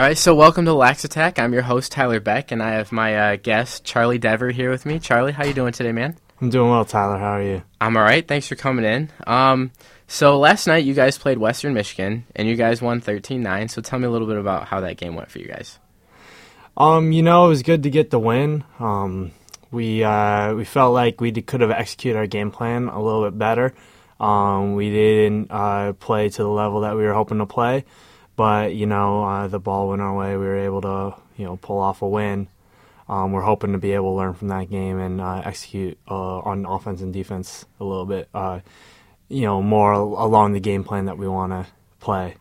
All right, so welcome to Lax Attack. I'm your host Tyler Beck, and I have my uh, guest Charlie Dever here with me. Charlie, how you doing today, man? I'm doing well, Tyler. How are you? I'm all right. Thanks for coming in. Um, so last night you guys played Western Michigan, and you guys won 13-9. So tell me a little bit about how that game went for you guys. Um, you know, it was good to get the win. Um, we uh, we felt like we could have executed our game plan a little bit better. Um, we didn't uh, play to the level that we were hoping to play, but you know, uh, the ball went our way. We were able to you know pull off a win. Um, we're hoping to be able to learn from that game and uh, execute uh, on offense and defense a little bit, uh, you know, more along the game plan that we want to play.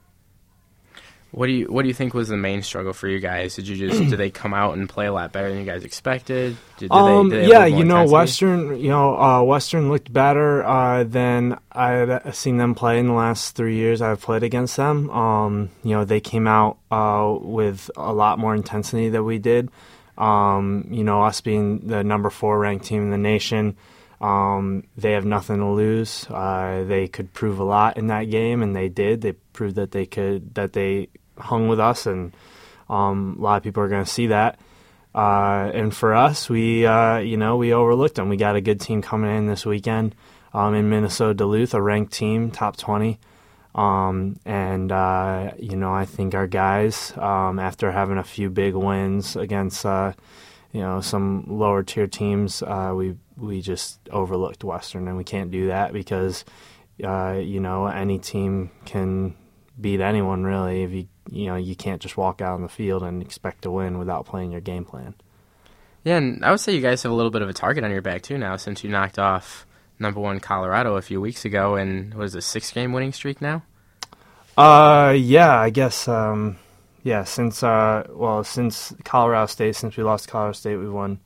What do you What do you think was the main struggle for you guys? Did you just did they come out and play a lot better than you guys expected? Did, did um, they, did they yeah, you know, intensity? Western, you know, uh, Western looked better uh, than I had seen them play in the last three years I've played against them. Um, you know, they came out uh, with a lot more intensity than we did. Um, you know, us being the number four ranked team in the nation, um, they have nothing to lose. Uh, they could prove a lot in that game, and they did. They proved that they could that they hung with us, and um, a lot of people are going to see that. Uh, and for us, we uh, you know we overlooked them. We got a good team coming in this weekend um, in Minnesota Duluth, a ranked team, top twenty. Um, and uh, you know I think our guys, um, after having a few big wins against uh, you know some lower tier teams, uh, we we just overlooked Western, and we can't do that because uh, you know any team can beat anyone really if you you know you can't just walk out on the field and expect to win without playing your game plan. Yeah, and I would say you guys have a little bit of a target on your back too now, since you knocked off number one Colorado a few weeks ago, and what is a six game winning streak now? Uh, yeah, I guess. Um, yeah, since uh, well, since Colorado State, since we lost Colorado State, we won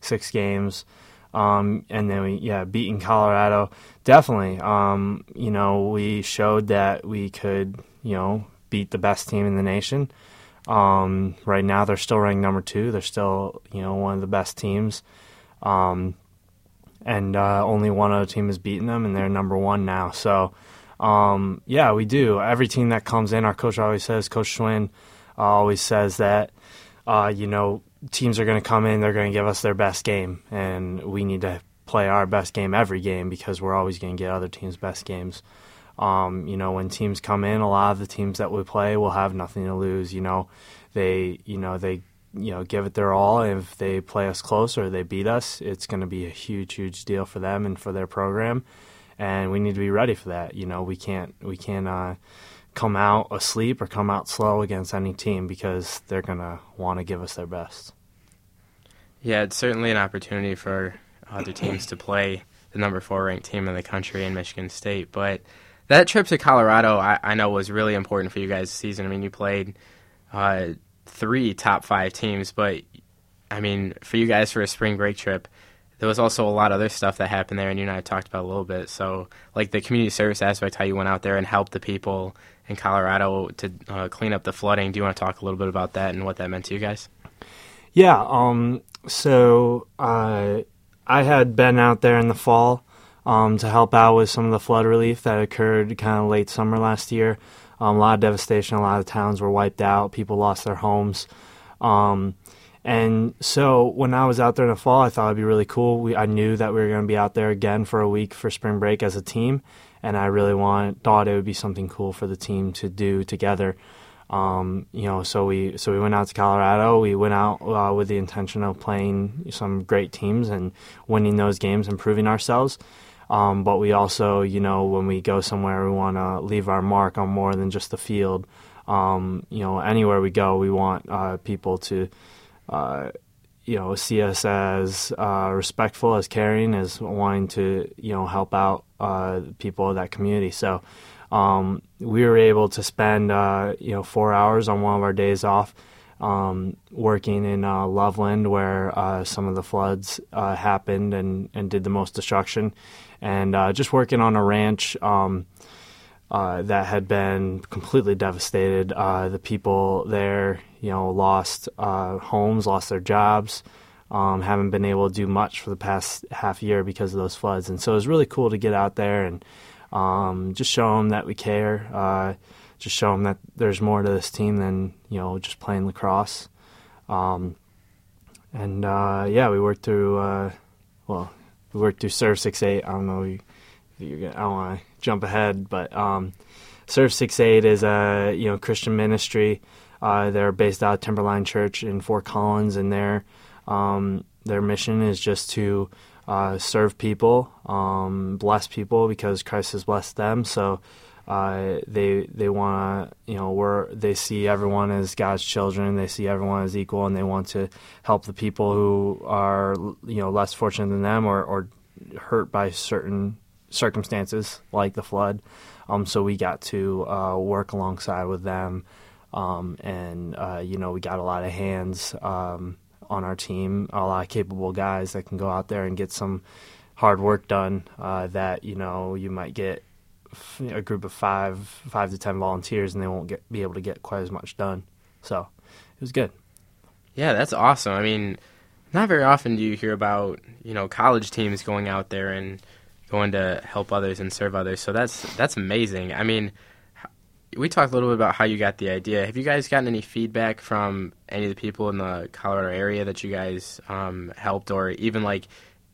six games, um, and then we yeah beaten Colorado. Definitely, um, you know, we showed that we could you know beat the best team in the nation. Um, right now, they're still ranked number two. They're still you know one of the best teams. Um, and uh, only one other team has beaten them, and they're number one now. So, um, yeah, we do. Every team that comes in, our coach always says, Coach Schwinn uh, always says that, uh, you know, teams are going to come in, they're going to give us their best game, and we need to play our best game every game because we're always going to get other teams' best games. Um, you know, when teams come in, a lot of the teams that we play will have nothing to lose. You know, they, you know, they you know give it their all. If they play us close or they beat us, it's going to be a huge, huge deal for them and for their program. And we need to be ready for that. You know, we can't we can't uh, come out asleep or come out slow against any team because they're going to want to give us their best. Yeah, it's certainly an opportunity for other teams to play the number four ranked team in the country in Michigan State. But that trip to Colorado, I, I know, was really important for you guys this season. I mean, you played uh, three top five teams, but I mean, for you guys for a spring break trip, there was also a lot of other stuff that happened there, and you and I talked about a little bit. So, like the community service aspect, how you went out there and helped the people in Colorado to uh, clean up the flooding. Do you want to talk a little bit about that and what that meant to you guys? Yeah. Um, so uh, I had been out there in the fall um, to help out with some of the flood relief that occurred kind of late summer last year. Um, a lot of devastation. A lot of towns were wiped out. People lost their homes. Um, and so when I was out there in the fall, I thought it'd be really cool. We, I knew that we were going to be out there again for a week for spring break as a team, and I really want thought it would be something cool for the team to do together. Um, you know, so we so we went out to Colorado. We went out uh, with the intention of playing some great teams and winning those games, improving ourselves. Um, but we also, you know, when we go somewhere, we want to leave our mark on more than just the field. Um, you know, anywhere we go, we want uh, people to, uh, you know, see us as uh, respectful, as caring, as wanting to, you know, help out uh, people of that community. So um, we were able to spend, uh, you know, four hours on one of our days off. Um, working in uh, Loveland, where uh, some of the floods uh, happened and, and did the most destruction, and uh, just working on a ranch um, uh, that had been completely devastated. Uh, the people there, you know, lost homes, lost their jobs, um, haven't been able to do much for the past half year because of those floods, and so it was really cool to get out there and um, just show them that we care just show them that there's more to this team than you know just playing lacrosse. Um, and uh, yeah, we worked through. Uh, well, we worked through Serve Six Eight. I don't know. You, gonna, I don't want to jump ahead, but um, Serve Six Eight is a you know Christian ministry. Uh, they're based out of Timberline Church in Fort Collins, and their um, their mission is just to uh, serve people, um, bless people because Christ has blessed them. So uh, they they want to you know we're they see everyone as God's children. They see everyone as equal, and they want to help the people who are you know less fortunate than them or, or hurt by certain circumstances like the flood. Um, so we got to uh, work alongside with them, um, and uh, you know we got a lot of hands um, on our team, a lot of capable guys that can go out there and get some hard work done. Uh, that you know you might get a group of five, five to ten volunteers, and they won't get be able to get quite as much done. So it was good. Yeah, that's awesome. I mean, not very often do you hear about you know college teams going out there and going to help others and serve others. So that's that's amazing. I mean, we talked a little bit about how you got the idea. Have you guys gotten any feedback from any of the people in the Colorado area that you guys um, helped, or even like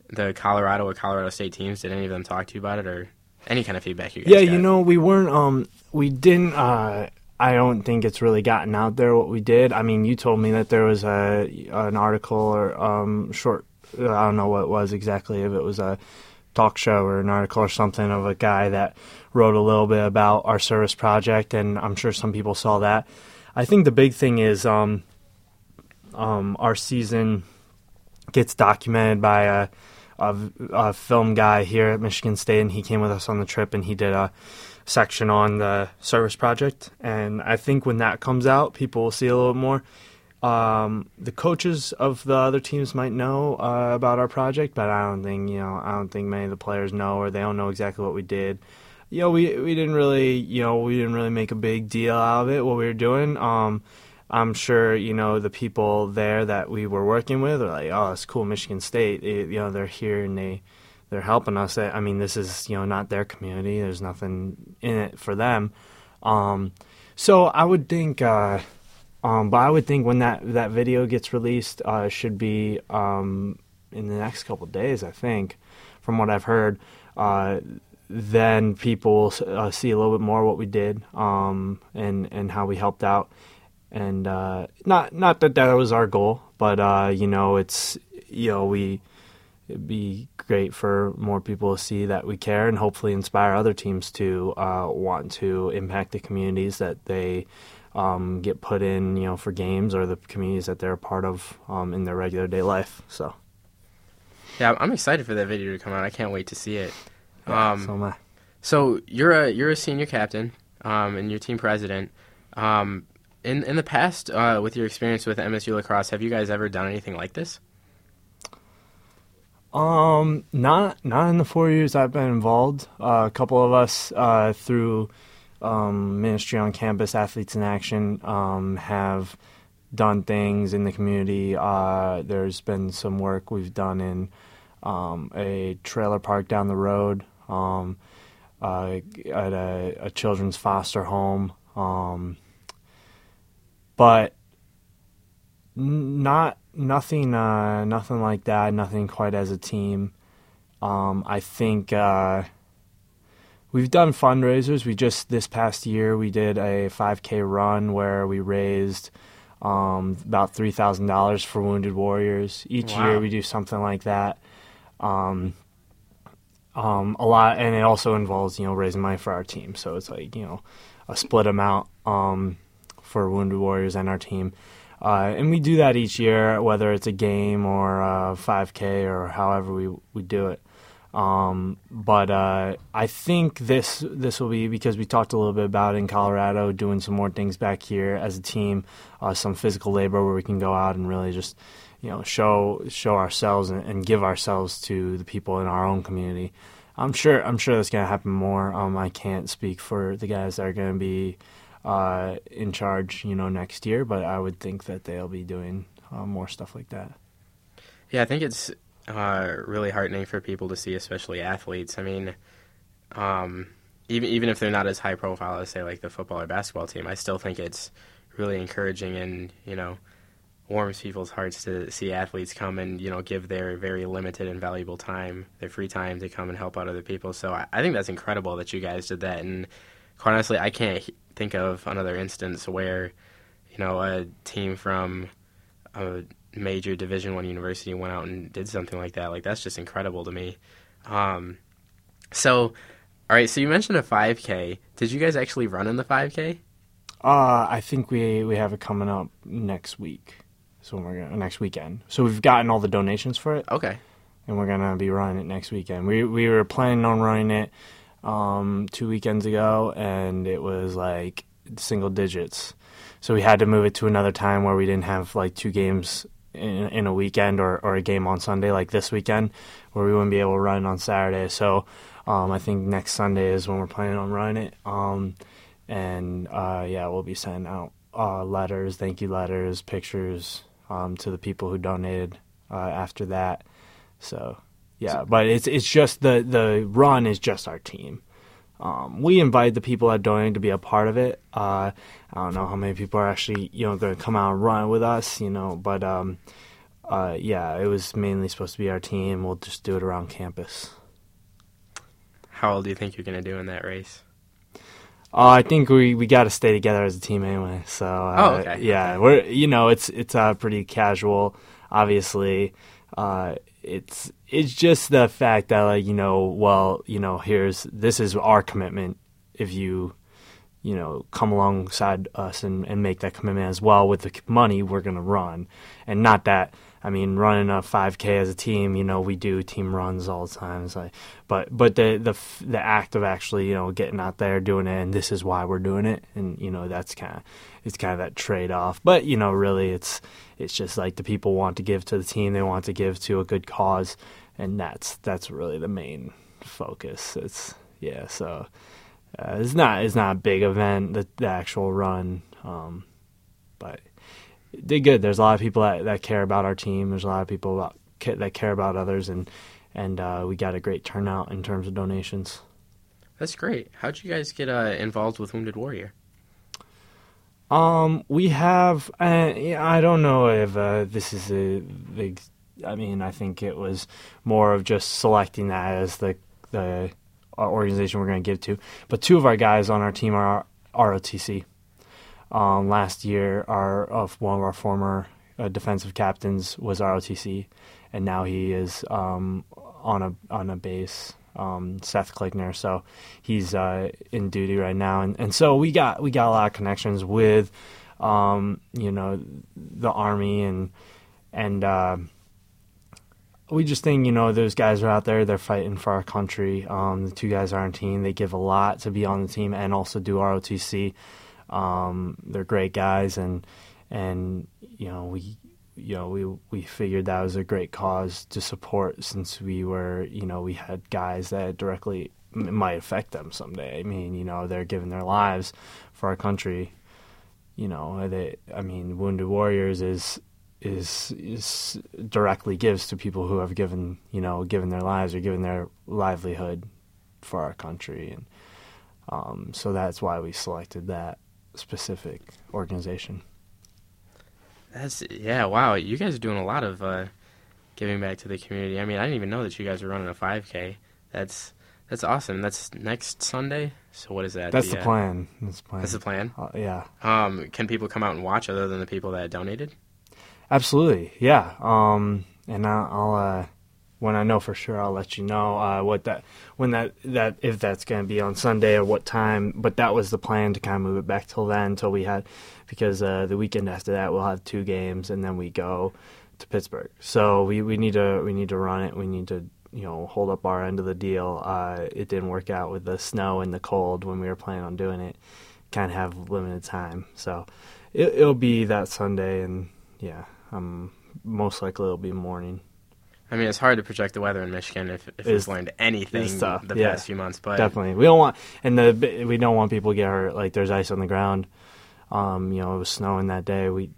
the Colorado or Colorado State teams? Did any of them talk to you about it, or any kind of feedback you guys? Yeah, got? you know, we weren't. Um, we didn't. Uh, I don't think it's really gotten out there what we did. I mean, you told me that there was a an article or um, short. I don't know what it was exactly. If it was a talk show or an article or something of a guy that wrote a little bit about our service project, and I'm sure some people saw that. I think the big thing is um, um, our season gets documented by a a, a, film guy here at Michigan State, and he came with us on the trip, and he did a section on the service project. And I think when that comes out, people will see a little more. Um, the coaches of the other teams might know uh, about our project, but I don't think you know. I don't think many of the players know, or they don't know exactly what we did. You know, we we didn't really, you know, we didn't really make a big deal out of it. What we were doing. Um, I'm sure you know the people there that we were working with are like, oh, it's cool, Michigan State. It, you know, they're here and they they're helping us. I mean, this is you know not their community. There's nothing in it for them. Um, so I would think, uh, um, but I would think when that that video gets released, uh, should be um, in the next couple days. I think, from what I've heard. Uh, then people will uh, see a little bit more what we did um, and and how we helped out and uh, not not that that was our goal, but uh, you know, it's you know we it'd be great for more people to see that we care and hopefully inspire other teams to uh, want to impact the communities that they um, get put in, you know, for games or the communities that they're a part of um, in their regular day life. So, yeah, I'm excited for that video to come out. I can't wait to see it. Yeah, um, so am I. So you're a you're a senior captain um, and you're team president. Um, in in the past, uh, with your experience with MSU lacrosse, have you guys ever done anything like this? Um, not not in the four years I've been involved. Uh, a couple of us uh, through um, ministry on campus, athletes in action, um, have done things in the community. Uh, there's been some work we've done in um, a trailer park down the road, um, uh, at a, a, children's foster home. Um, but not nothing uh, nothing like that. Nothing quite as a team. Um, I think uh, we've done fundraisers. We just this past year we did a 5K run where we raised um, about three thousand dollars for Wounded Warriors. Each wow. year we do something like that. Um, um, a lot, and it also involves you know raising money for our team. So it's like you know a split amount. Um, for Wounded Warriors and our team. Uh, and we do that each year, whether it's a game or a 5K or however we, we do it. Um, but uh, I think this this will be because we talked a little bit about in Colorado doing some more things back here as a team, uh, some physical labor where we can go out and really just you know show show ourselves and, and give ourselves to the people in our own community. I'm sure I'm sure that's going to happen more. Um, I can't speak for the guys that are going to be uh, in charge, you know, next year. But I would think that they'll be doing uh, more stuff like that. Yeah, I think it's uh, really heartening for people to see, especially athletes. I mean, um, even even if they're not as high profile as say like the football or basketball team, I still think it's really encouraging and you know warms people's hearts to see athletes come and you know give their very limited and valuable time, their free time to come and help out other people. So I, I think that's incredible that you guys did that. And quite honestly, I can't think of another instance where you know a team from a major Division One university went out and did something like that. Like that's just incredible to me. Um, so, all right. So you mentioned a 5K. Did you guys actually run in the 5K? Uh, I think we we have it coming up next week. So we're gonna next weekend. So we've gotten all the donations for it. Okay. And we're gonna be running it next weekend. We we were planning on running it um, two weekends ago, and it was like single digits. So we had to move it to another time where we didn't have like two games in, in a weekend or, or a game on Sunday like this weekend, where we wouldn't be able to run it on Saturday. So um, I think next Sunday is when we're planning on running it. Um, and uh, yeah, we'll be sending out uh, letters, thank you letters, pictures um, to the people who donated uh, after that. So yeah, but it's it's just the the run is just our team. Um, we invite the people that donated to be a part of it. Uh, I don't know how many people are actually you know going to come out and run with us, you know, but um, uh, yeah, it was mainly supposed to be our team. We'll just do it around campus. How old do you think you're going to do in that race? Uh, I think we, we got to stay together as a team anyway. So uh, oh, okay. yeah, we're you know it's it's uh, pretty casual. Obviously, uh, it's it's just the fact that like you know well you know here's this is our commitment. If you you know come alongside us and, and make that commitment as well with the money we're gonna run, and not that I mean, running a 5K as a team, you know, we do team runs all the time. Like, but but the the the act of actually, you know, getting out there doing it, and this is why we're doing it, and you know, that's kind of it's kind of that trade off. But you know, really, it's it's just like the people want to give to the team, they want to give to a good cause, and that's that's really the main focus. It's yeah, so uh, it's not it's not a big event, the, the actual run, um, but did good. There's a lot of people that, that care about our team. There's a lot of people about, that care about others, and and uh, we got a great turnout in terms of donations. That's great. How'd you guys get uh, involved with Wounded Warrior? Um, we have. Uh, I don't know if uh, this is a big. I mean, I think it was more of just selecting that as the the organization we're going to give to. But two of our guys on our team are ROTC. Um, last year, our of one of our former uh, defensive captains was ROTC, and now he is um, on a on a base. Um, Seth Klickner, so he's uh, in duty right now, and, and so we got we got a lot of connections with, um, you know, the army and and uh, we just think you know those guys are out there they're fighting for our country. Um, the two guys are on team; they give a lot to be on the team and also do ROTC. Um, they're great guys, and and you know we you know we we figured that was a great cause to support since we were you know we had guys that directly might affect them someday. I mean, you know, they're giving their lives for our country. You know, they. I mean, Wounded Warriors is is is directly gives to people who have given you know given their lives or given their livelihood for our country, and um, so that's why we selected that specific organization. That's yeah, wow. You guys are doing a lot of uh, giving back to the community. I mean, I didn't even know that you guys were running a 5K. That's that's awesome. That's next Sunday. So what is that? That's the, the plan. That's the plan. That's the plan. Uh, yeah. Um, can people come out and watch other than the people that donated? Absolutely. Yeah. Um, and I'll, I'll uh, when I know for sure, I'll let you know uh, what that when that that if that's going to be on Sunday or what time. But that was the plan to kind of move it back till then, until we had because uh, the weekend after that we'll have two games and then we go to Pittsburgh. So we, we need to we need to run it. We need to you know hold up our end of the deal. Uh, it didn't work out with the snow and the cold when we were planning on doing it. Kind of have limited time, so it, it'll be that Sunday, and yeah, um, most likely it'll be morning. I mean, it's hard to project the weather in Michigan if, if we've learned anything the yeah, past few months. But definitely, we don't want and the we don't want people to get hurt. Like there's ice on the ground. Um, you know, it was snowing that day. We,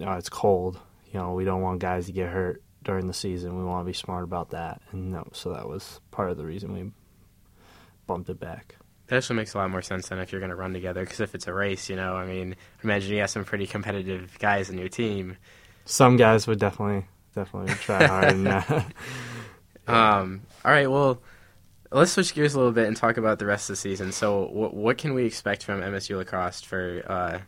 uh, it's cold. You know, we don't want guys to get hurt during the season. We want to be smart about that, and that, so that was part of the reason we bumped it back. That actually makes a lot more sense than if you're going to run together. Because if it's a race, you know, I mean, imagine you have some pretty competitive guys in your team. Some guys would definitely definitely try hard. in that. Um, all right, well, let's switch gears a little bit and talk about the rest of the season. So, what what can we expect from MSU lacrosse for uh,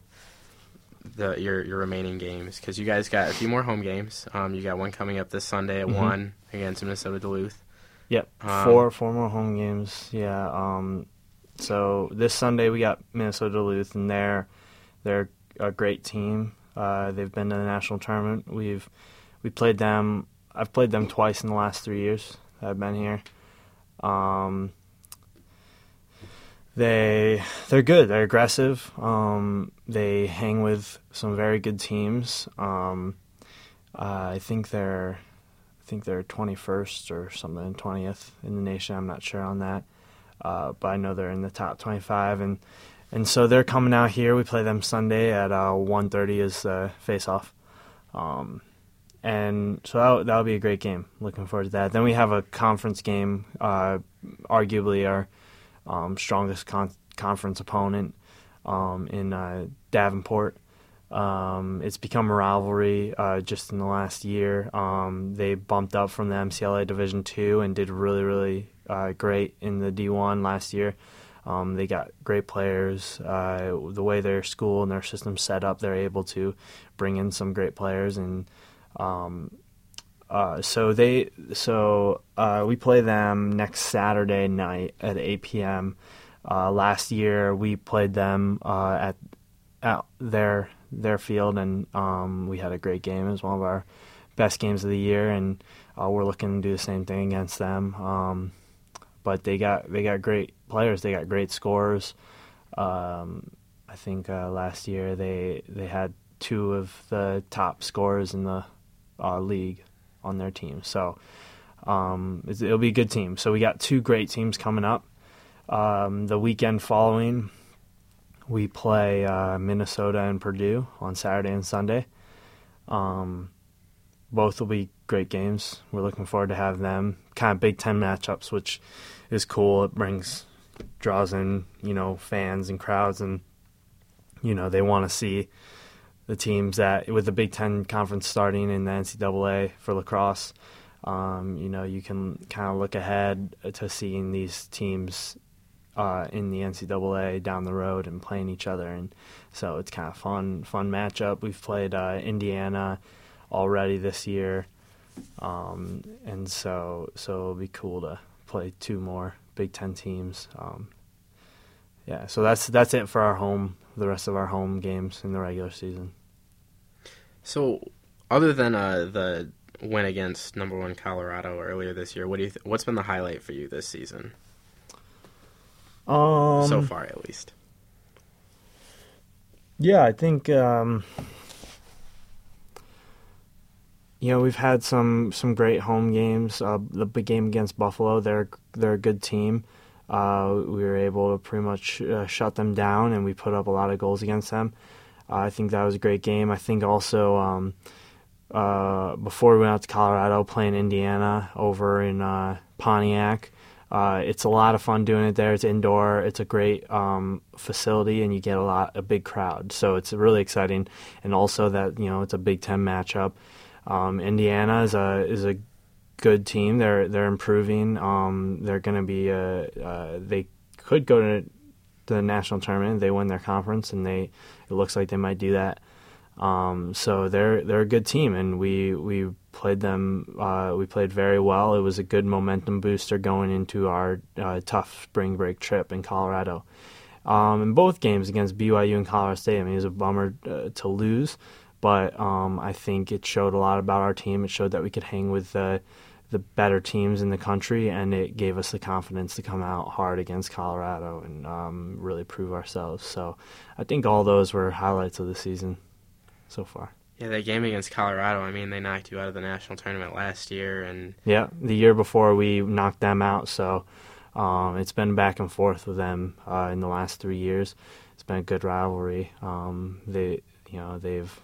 the your your remaining games? Because you guys got a few more home games. Um, you got one coming up this Sunday at Mhm. one against Minnesota Duluth. Yep, Um, four four more home games. Yeah. Um, so this Sunday we got Minnesota Duluth, and they're they're a great team. Uh, they've been to the national tournament. We've we played them. I've played them twice in the last three years that I've been here. Um, they they're good. They're aggressive. Um, they hang with some very good teams. Um, uh, I think they're I think they're 21st or something, 20th in the nation. I'm not sure on that, uh, but I know they're in the top 25, and and so they're coming out here. We play them Sunday at uh, 1:30 is the face-off, um, and so that that'll be a great game. Looking forward to that. Then we have a conference game, uh, arguably our um, strongest con- conference opponent um, in uh, Davenport. Um, it's become a rivalry uh, just in the last year. Um, they bumped up from the MCLA Division Two and did really, really uh, great in the D1 last year. Um, they got great players. Uh, the way their school and their system set up, they're able to bring in some great players, and um, uh, so they so uh, we play them next Saturday night at 8 p.m. Uh, last year we played them uh, at at their their field, and um, we had a great game. It was one of our best games of the year, and uh, we're looking to do the same thing against them. Um, but they got they got great players. They got great scores. Um, I think uh, last year they they had two of the top scorers in the uh, league on their team. So um, it'll be a good team. So we got two great teams coming up. Um, the weekend following, we play uh, Minnesota and Purdue on Saturday and Sunday. Um, both will be great games. We're looking forward to have them. Kind of Big Ten matchups, which is cool. It brings draws in you know fans and crowds, and you know they want to see the teams that with the Big Ten conference starting in the NCAA for lacrosse. Um, you know you can kind of look ahead to seeing these teams uh, in the NCAA down the road and playing each other, and so it's kind of fun, fun matchup. We've played uh, Indiana already this year, um, and so so it'll be cool to play two more Big Ten teams. Um, yeah, so that's that's it for our home, the rest of our home games in the regular season. So, other than uh, the win against number one Colorado earlier this year, what do you? Th- what's been the highlight for you this season Um, so far, at least? Yeah, I think um, you know we've had some some great home games. Uh, the big game against Buffalo, they're they're a good team. Uh, we were able to pretty much uh, shut them down, and we put up a lot of goals against them. Uh, I think that was a great game. I think also um, uh, before we went out to Colorado, playing Indiana over in uh, Pontiac. Uh, it's a lot of fun doing it there. It's indoor. It's a great um, facility, and you get a lot a big crowd. So it's really exciting, and also that you know it's a Big Ten matchup. Um, Indiana is a is a good team. They're they're improving. Um, they're going to be a, uh, they could go to the national tournament. They win their conference, and they it looks like they might do that. Um, so they're they're a good team, and we we played them. Uh, we played very well. It was a good momentum booster going into our uh, tough spring break trip in Colorado. Um, in both games against BYU and Colorado State, I mean, it was a bummer uh, to lose, but um, I think it showed a lot about our team. It showed that we could hang with the better teams in the country, and it gave us the confidence to come out hard against Colorado and um, really prove ourselves. So I think all those were highlights of the season so far. Yeah, that game against Colorado. I mean, they knocked you out of the national tournament last year, and Yeah, the year before we knocked them out, so um, it's been back and forth with them uh, in the last three years. It's been a good rivalry. Um, they, you know, they've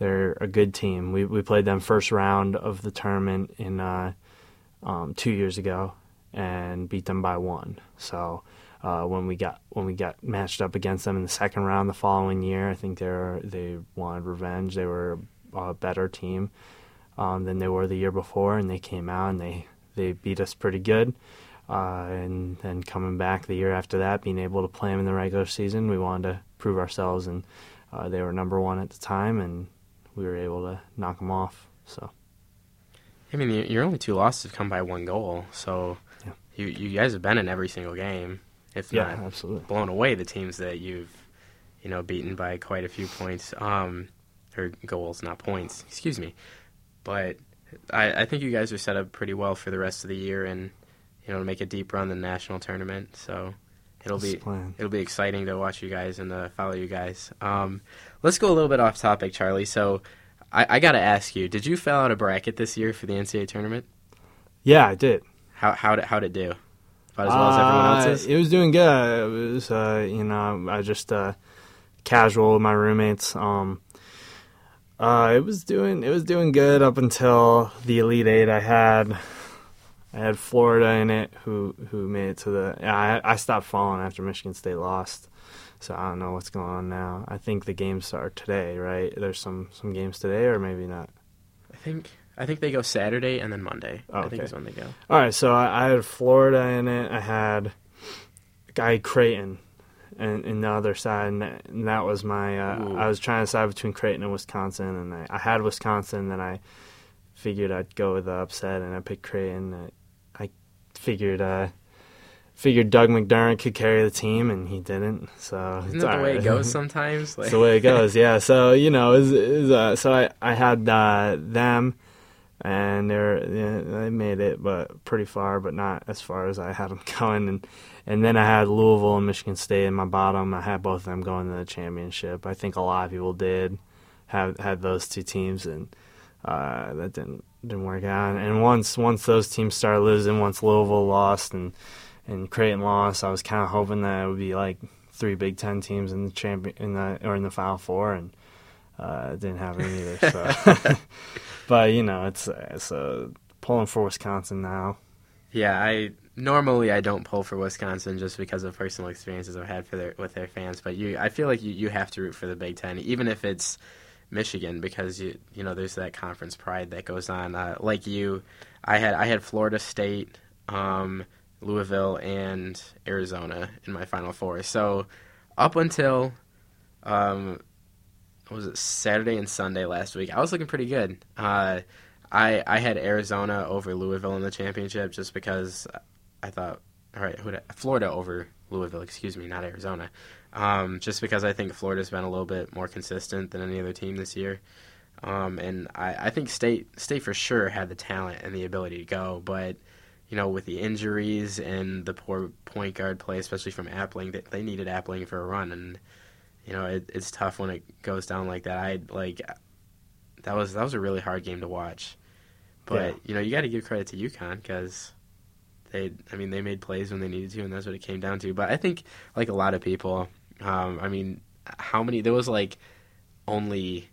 they're a good team. We we played them first round of the tournament in uh, um, two years ago and beat them by one. So uh, when we got when we got matched up against them in the second round the following year. I think they they wanted revenge. They were a better team um, than they were the year before, and they came out and they they beat us pretty good. Uh, and then coming back the year after that, being able to play them in the regular season, we wanted to prove ourselves, and uh, they were number one at the time, and we were able to knock them off. So. I mean, your only two losses have come by one goal, so yeah. you you guys have been in every single game, if yeah, not absolutely. blown away the teams that you've you know beaten by quite a few points, um, or goals, not points. Excuse me, but I, I think you guys are set up pretty well for the rest of the year, and you know to make a deep run in the national tournament. So it'll That's be plan. it'll be exciting to watch you guys and uh, follow you guys. Um, let's go a little bit off topic, Charlie. So I, I got to ask you: Did you fill out a bracket this year for the NCAA tournament? Yeah, I did. How how did how did it do? About as well as everyone Uh, else's. It was doing good. It was, uh, you know, I just uh, casual with my roommates. Um, uh, it was doing it was doing good up until the Elite Eight. I had I had Florida in it, who who made it to the. I I stopped following after Michigan State lost, so I don't know what's going on now. I think the games are today, right? There's some some games today, or maybe not. I think I think they go Saturday and then Monday. Oh, I think is when they go. All right, so I, I had Florida in it. I had guy Creighton, and, and the other side, and that, and that was my. Uh, I was trying to decide between Creighton and Wisconsin, and I, I had Wisconsin. Then I figured I'd go with the upset, and I picked Creighton. Figured. Uh, Figured Doug McDermott could carry the team, and he didn't. So Isn't it's that the way it goes sometimes? Like, It's the way it goes, yeah. So you know, it was, it was, uh, so I I had uh, them, and they're yeah, they made it, but pretty far, but not as far as I had them going. And and then I had Louisville and Michigan State in my bottom. I had both of them going to the championship. I think a lot of people did have had those two teams, and uh, that didn't didn't work out. And once once those teams started losing, once Louisville lost and and Creighton lost, I was kind of hoping that it would be like three Big Ten teams in the champion in the or in the Final Four, and uh, it didn't happen either. So, but you know, it's it's uh, pulling for Wisconsin now. Yeah, I normally I don't pull for Wisconsin just because of personal experiences I've had for their with their fans. But you, I feel like you, you have to root for the Big Ten, even if it's Michigan, because you you know there's that conference pride that goes on. Uh, like you, I had I had Florida State, um, Louisville, and Arizona in my Final Four. So up until um, was it Saturday and Sunday last week, I was looking pretty good. Uh, I I had Arizona over Louisville in the championship just because I thought, all right, who Florida over Louisville, excuse me, not Arizona, um, just because I think Florida's been a little bit more consistent than any other team this year, um, and I, I think State State for sure had the talent and the ability to go, but you know with the injuries and the poor point guard play, especially from Appling, they, they needed Appling for a run, and you know it, it's tough when it goes down like that. I like that was that was a really hard game to watch. But Yeah. you know, you got to give credit to UConn because they, I mean, they made plays when they needed to, and that's what it came down to. But I think, like a lot of people, um, I mean, how many? There was like only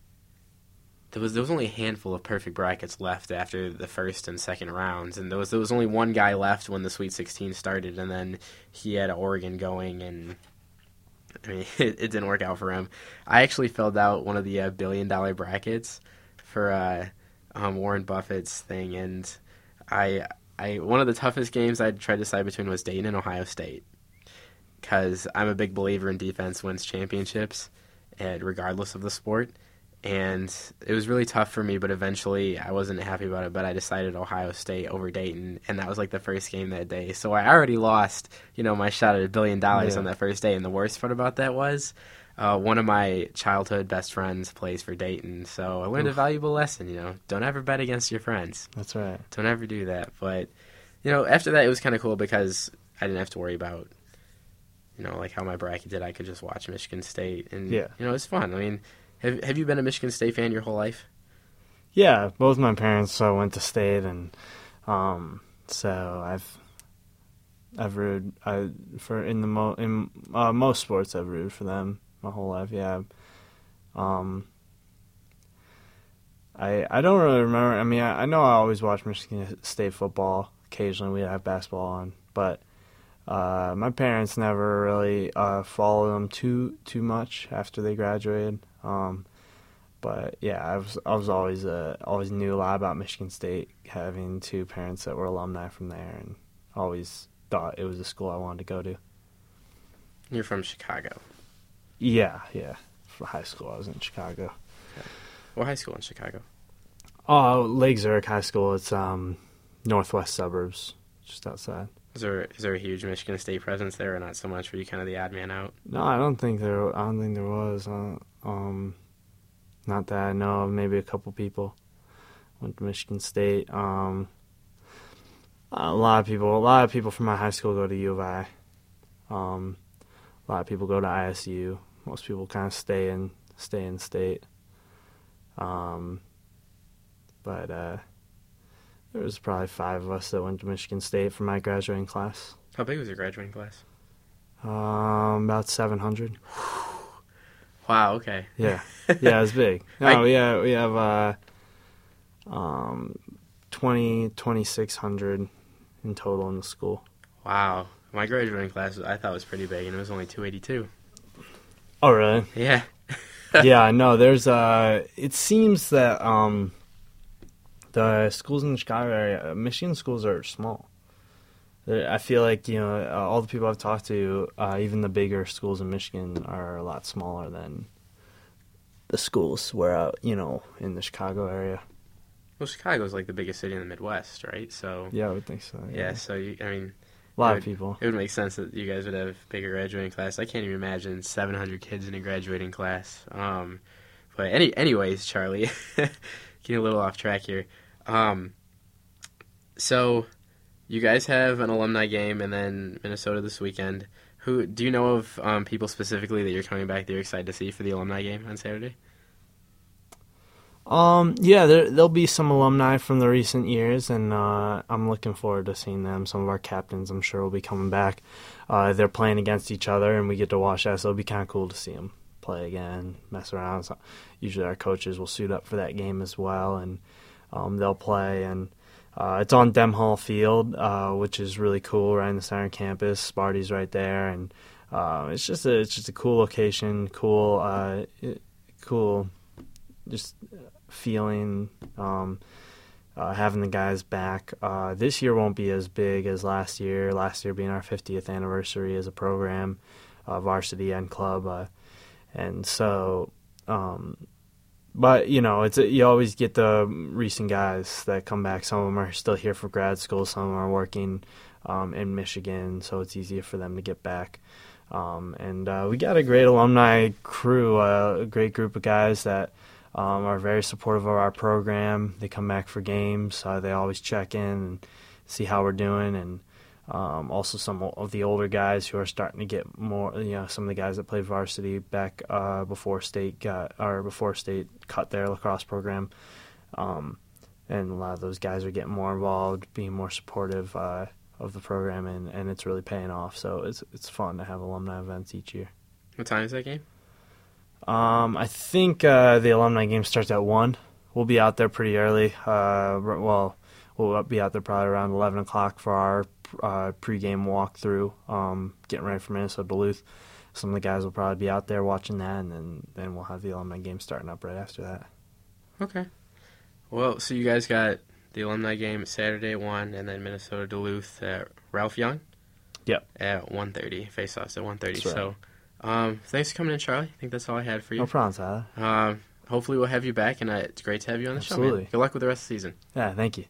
there was there was only a handful of perfect brackets left after the first and second rounds, and there was there was only one guy left when the Sweet 16 started, and then he had Oregon going, and I mean, it, it didn't work out for him. I actually filled out one of the uh, billion dollar brackets for uh, um, Warren Buffett's thing, and I I one of the toughest games I tried to decide between was Dayton and Ohio State because I'm a big believer in defense wins championships, and regardless of the sport. And it was really tough for me, but eventually I wasn't happy about it. But I decided Ohio State over Dayton, and that was like the first game that day. So I already lost, you know, my shot at a billion dollars Yeah. on that first day. And the worst part about that was, uh, one of my childhood best friends plays for Dayton, so I learned a valuable lesson. You know, don't ever bet against your friends. That's right. Don't ever do that. But you know, after that, it was kind of cool because I didn't have to worry about, you know, like how my bracket did. I could just watch Michigan State, and Yeah. you know, it's fun. I mean, have have you been a Michigan State fan your whole life? Yeah, both my parents so I went to state, and um, so I've I've rooted I for in the mo in uh, most sports I've rooted for them my whole life. Yeah. Um. I I don't really remember. I mean, I, I know I always watch Michigan State football. Occasionally, we have basketball on, but Uh, my parents never really uh, followed them too too much after they graduated. Um, but yeah, I was I was always uh, always knew a lot about Michigan State, having two parents that were alumni from there, and always thought it was a school I wanted to go to. You're from Chicago. Yeah, yeah. For high school, I was in Chicago. What high school in Chicago? Oh, Lake Zurich High School. It's um northwest suburbs, just outside. Is there is there a huge Michigan State presence there, or not so much? Were you kind of the odd man out? No, I don't think there. I don't think there was. Uh, um, not that I know of. Maybe a couple people went to Michigan State. Um, a lot of people. A lot of people from my high school go to U of I. Um, a lot of people go to ISU. Most people kind of stay in stay in state. Um, but uh, there was probably five of us that went to Michigan State for my graduating class. How big was your graduating class? Um, about seven hundred. Wow. Okay. Yeah, yeah, it's big. No, I- yeah, we have uh, um, 20, 2,600 in total in the school. Wow. My graduating class I thought was pretty big, and it was only 282. Oh, really? Yeah. yeah, no. There's uh, it seems that um, the schools in the Chicago area, uh, Michigan schools are small. I feel like you know uh, all the people I've talked to, uh, even the bigger schools in Michigan are a lot smaller than the schools where uh, you know in the Chicago area. Well, Chicago's like the biggest city in the Midwest, right? So Yeah, I would think so. yeah. So you, I mean, a lot Good. of people. it would make sense that you guys would have bigger graduating class. I can't even imagine 700 kids in a graduating class. Um, but any, anyways, Charlie, getting a little off track here. Um, so you guys have an alumni game, and then Minnesota this weekend. Who do you know of um, people specifically that you're coming back that you're excited to see for the alumni game on Saturday? Um, yeah, there there'll be some alumni from the recent years, and uh, I'm looking forward to seeing them. Some of our captains, I'm sure, will be coming back. Uh, they're playing against each other, and we get to watch that, so it'll be kind of cool to see them play again, mess around. So usually, our coaches will suit up for that game as well, and um, they'll play. And uh, it's on Dem Hall Field, uh, which is really cool, right in the center campus. Sparty's right there, and uh, it's just a it's just a cool location, cool, uh, cool, just feeling um, uh, having the guys back. Uh, this year won't be as big as last year. Last year being our 50th anniversary as a program, uh, varsity and club, uh, and so. Um, but you know, it's you always get the recent guys that come back. Some of them are still here for grad school. Some of them are working um, in Michigan, so it's easier for them to get back. Um, and uh, we got a great alumni crew, uh, a great group of guys that um, are very supportive of our program. They come back for games. Uh, they always check in and see how we're doing, and um, also some of the older guys who are starting to get more. You know, some of the guys that played varsity back uh, before state got or before state cut their lacrosse program, um, and a lot of those guys are getting more involved, being more supportive. Uh, of the program and, and it's really paying off. So it's it's fun to have alumni events each year. What time is that game? Um, I think uh, the alumni game starts at one. We'll be out there pretty early. Uh, well, we'll be out there probably around eleven o'clock for our uh, pregame walkthrough. Um, getting ready for Minnesota Duluth. Some of the guys will probably be out there watching that, and then then we'll have the alumni game starting up right after that. Okay. Well, so you guys got the alumni game Saturday at one, and then Minnesota Duluth at Ralph Young. Yep. At one thirty, face-offs at one thirty. That's right. So, um, thanks for coming in, Charlie. I think that's all I had for you. No problem, Tyler. Um, hopefully we'll have you back, and uh, it's great to have you on the show. Absolutely. Man. Good luck with the rest of the season. Yeah, thank you.